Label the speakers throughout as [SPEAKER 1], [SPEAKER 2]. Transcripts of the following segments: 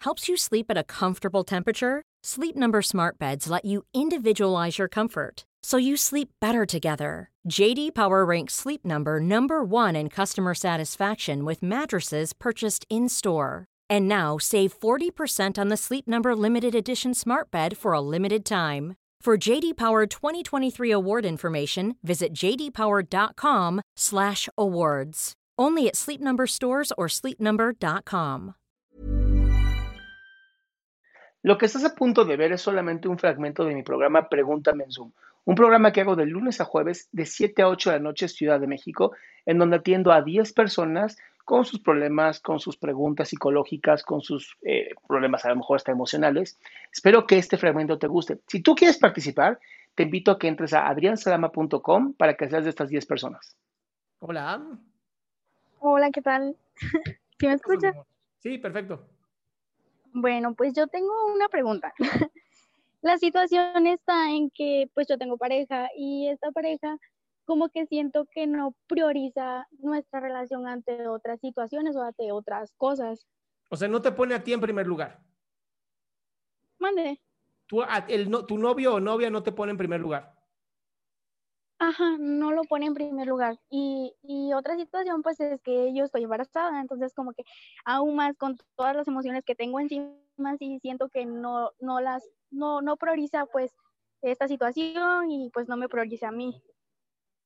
[SPEAKER 1] Helps you sleep at a comfortable temperature? Sleep Number Smart Beds let you individualize your comfort so you sleep better together. JD Power ranks Sleep Number number 1 in customer satisfaction with mattresses purchased in-store. And now save 40% on the Sleep Number limited edition Smart Bed for a limited time. For JD Power 2023 award information, visit jdpower.com/awards. Only at Sleep Number stores or sleepnumber.com.
[SPEAKER 2] Lo que estás a punto de ver es solamente un fragmento de mi programa Pregúntame en Zoom, un programa que hago de lunes a jueves de 7 a 8 de la noche Ciudad de México, en donde atiendo a 10 personas con sus problemas, con sus preguntas psicológicas, con sus eh, problemas a lo mejor hasta emocionales. Espero que este fragmento te guste. Si tú quieres participar, te invito a que entres a adriansalama.com para que seas de estas 10 personas. Hola.
[SPEAKER 3] Hola, ¿qué tal? ¿Sí me escucha?
[SPEAKER 2] Sí, perfecto.
[SPEAKER 3] Bueno, pues yo tengo una pregunta. La situación está en que pues yo tengo pareja y esta pareja como que siento que no prioriza nuestra relación ante otras situaciones o ante otras cosas.
[SPEAKER 2] O sea, no te pone a ti en primer lugar.
[SPEAKER 3] Mande.
[SPEAKER 2] Tú, el, tu novio o novia no te pone en primer lugar.
[SPEAKER 3] Ajá, no lo pone en primer lugar. Y, y, otra situación, pues, es que yo estoy embarazada, entonces como que aún más con todas las emociones que tengo encima, y siento que no, no las, no, no prioriza, pues, esta situación y pues no me prioriza a mí.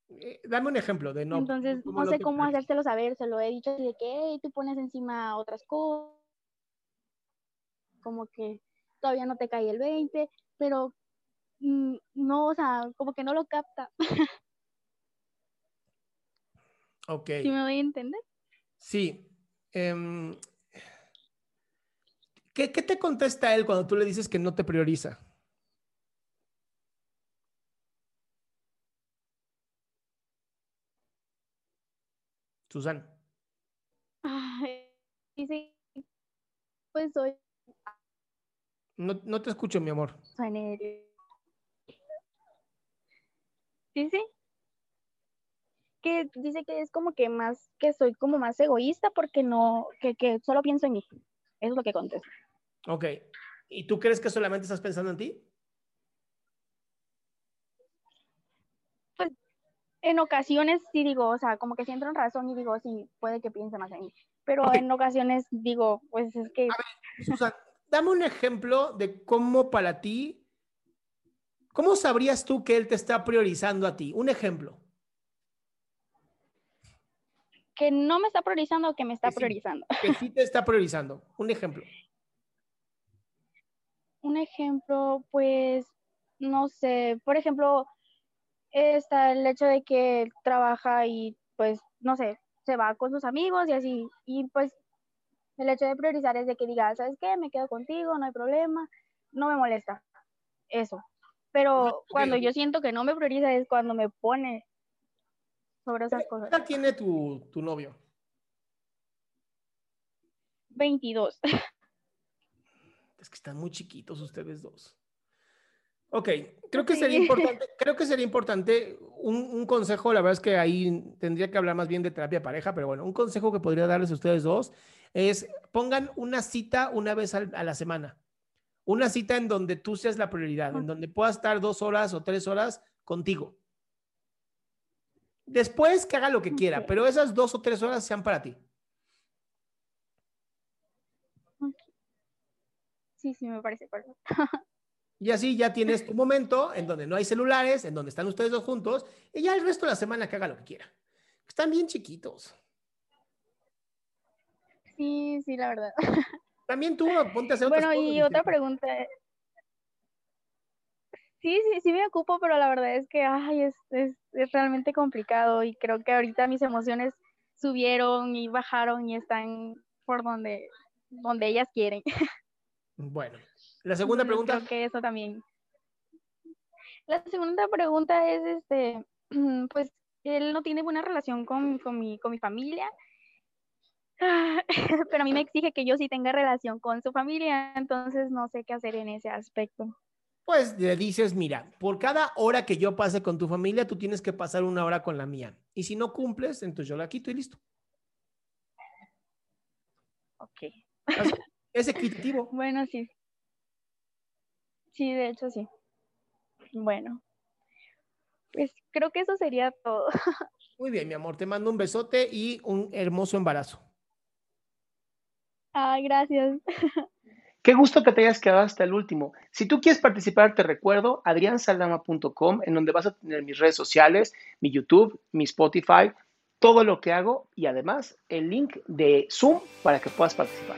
[SPEAKER 2] Eh, dame un ejemplo de no.
[SPEAKER 3] Entonces, no sé cómo hacérselo saber, se lo he dicho de que tú pones encima otras cosas, como que todavía no te cae el 20, pero no, o sea, como que no lo capta.
[SPEAKER 2] Ok.
[SPEAKER 3] ¿Sí me voy a entender?
[SPEAKER 2] Sí. Em, ¿qué, te contesta él cuando tú le dices que no te prioriza? Susan.
[SPEAKER 3] dice, pues soy...
[SPEAKER 2] No, no te escucho, mi amor.
[SPEAKER 3] Soy Sí, sí. Que dice que es como que más, que soy como más egoísta porque no, que, que solo pienso en mí. Eso es lo que contesta.
[SPEAKER 2] Ok. ¿Y tú crees que solamente estás pensando en ti?
[SPEAKER 3] Pues en ocasiones sí digo, o sea, como que siento en razón y digo, sí, puede que piense más en mí. Pero en ocasiones digo, pues es que...
[SPEAKER 2] A ver, Susan, dame un ejemplo de cómo para ti ¿Cómo sabrías tú que él te está priorizando a ti? Un ejemplo.
[SPEAKER 3] Que no me está priorizando o que me está priorizando.
[SPEAKER 2] Que sí te está priorizando. Un ejemplo.
[SPEAKER 3] Un ejemplo, pues, no sé, por ejemplo, está el hecho de que trabaja y pues, no sé, se va con sus amigos y así. Y pues el hecho de priorizar es de que diga, ¿sabes qué? Me quedo contigo, no hay problema, no me molesta. Eso. Pero cuando yo siento que no me prioriza es cuando me pone sobre esas cosas.
[SPEAKER 2] ¿Qué edad tiene tu, tu novio?
[SPEAKER 3] 22.
[SPEAKER 2] Es que están muy chiquitos ustedes dos. Ok, creo que sería importante, creo que sería importante un, un, consejo, la verdad es que ahí tendría que hablar más bien de terapia pareja, pero bueno, un consejo que podría darles a ustedes dos es pongan una cita una vez a la semana una cita en donde tú seas la prioridad, en donde puedas estar dos horas o tres horas contigo. Después que haga lo que quiera, pero esas dos o tres horas sean para ti.
[SPEAKER 3] Sí, sí, me parece perfecto.
[SPEAKER 4] Y así ya tienes tu momento en donde no hay celulares, en donde están ustedes dos juntos, y ya el resto de la semana que haga lo que quiera. Están bien chiquitos.
[SPEAKER 3] Sí, sí, la verdad.
[SPEAKER 4] También tú ponte a hacer otras
[SPEAKER 3] Bueno,
[SPEAKER 4] cosas,
[SPEAKER 3] y otra pregunta. Sí, sí, sí me ocupo, pero la verdad es que ay, es, es, es realmente complicado y creo que ahorita mis emociones subieron y bajaron y están por donde, donde ellas quieren.
[SPEAKER 4] Bueno, la segunda pregunta.
[SPEAKER 3] Creo que eso también. La segunda pregunta es, este, pues, él no tiene buena relación con, con mi, con mi familia, pero a mí me exige que yo sí tenga relación con su familia, entonces no sé qué hacer en ese aspecto.
[SPEAKER 4] Pues le dices, mira, por cada hora que yo pase con tu familia, tú tienes que pasar una hora con la mía. Y si no cumples, entonces yo la quito y listo.
[SPEAKER 3] Ok.
[SPEAKER 4] Es equitativo.
[SPEAKER 3] Bueno, sí. Sí, de hecho sí. Bueno, pues creo que eso sería todo.
[SPEAKER 4] Muy bien, mi amor, te mando un besote y un hermoso embarazo.
[SPEAKER 3] Ay, gracias.
[SPEAKER 2] Qué gusto que te hayas quedado hasta el último. Si tú quieres participar, te recuerdo adriansaldama.com, en donde vas a tener mis redes sociales, mi YouTube, mi Spotify, todo lo que hago y además el link de Zoom para que puedas participar.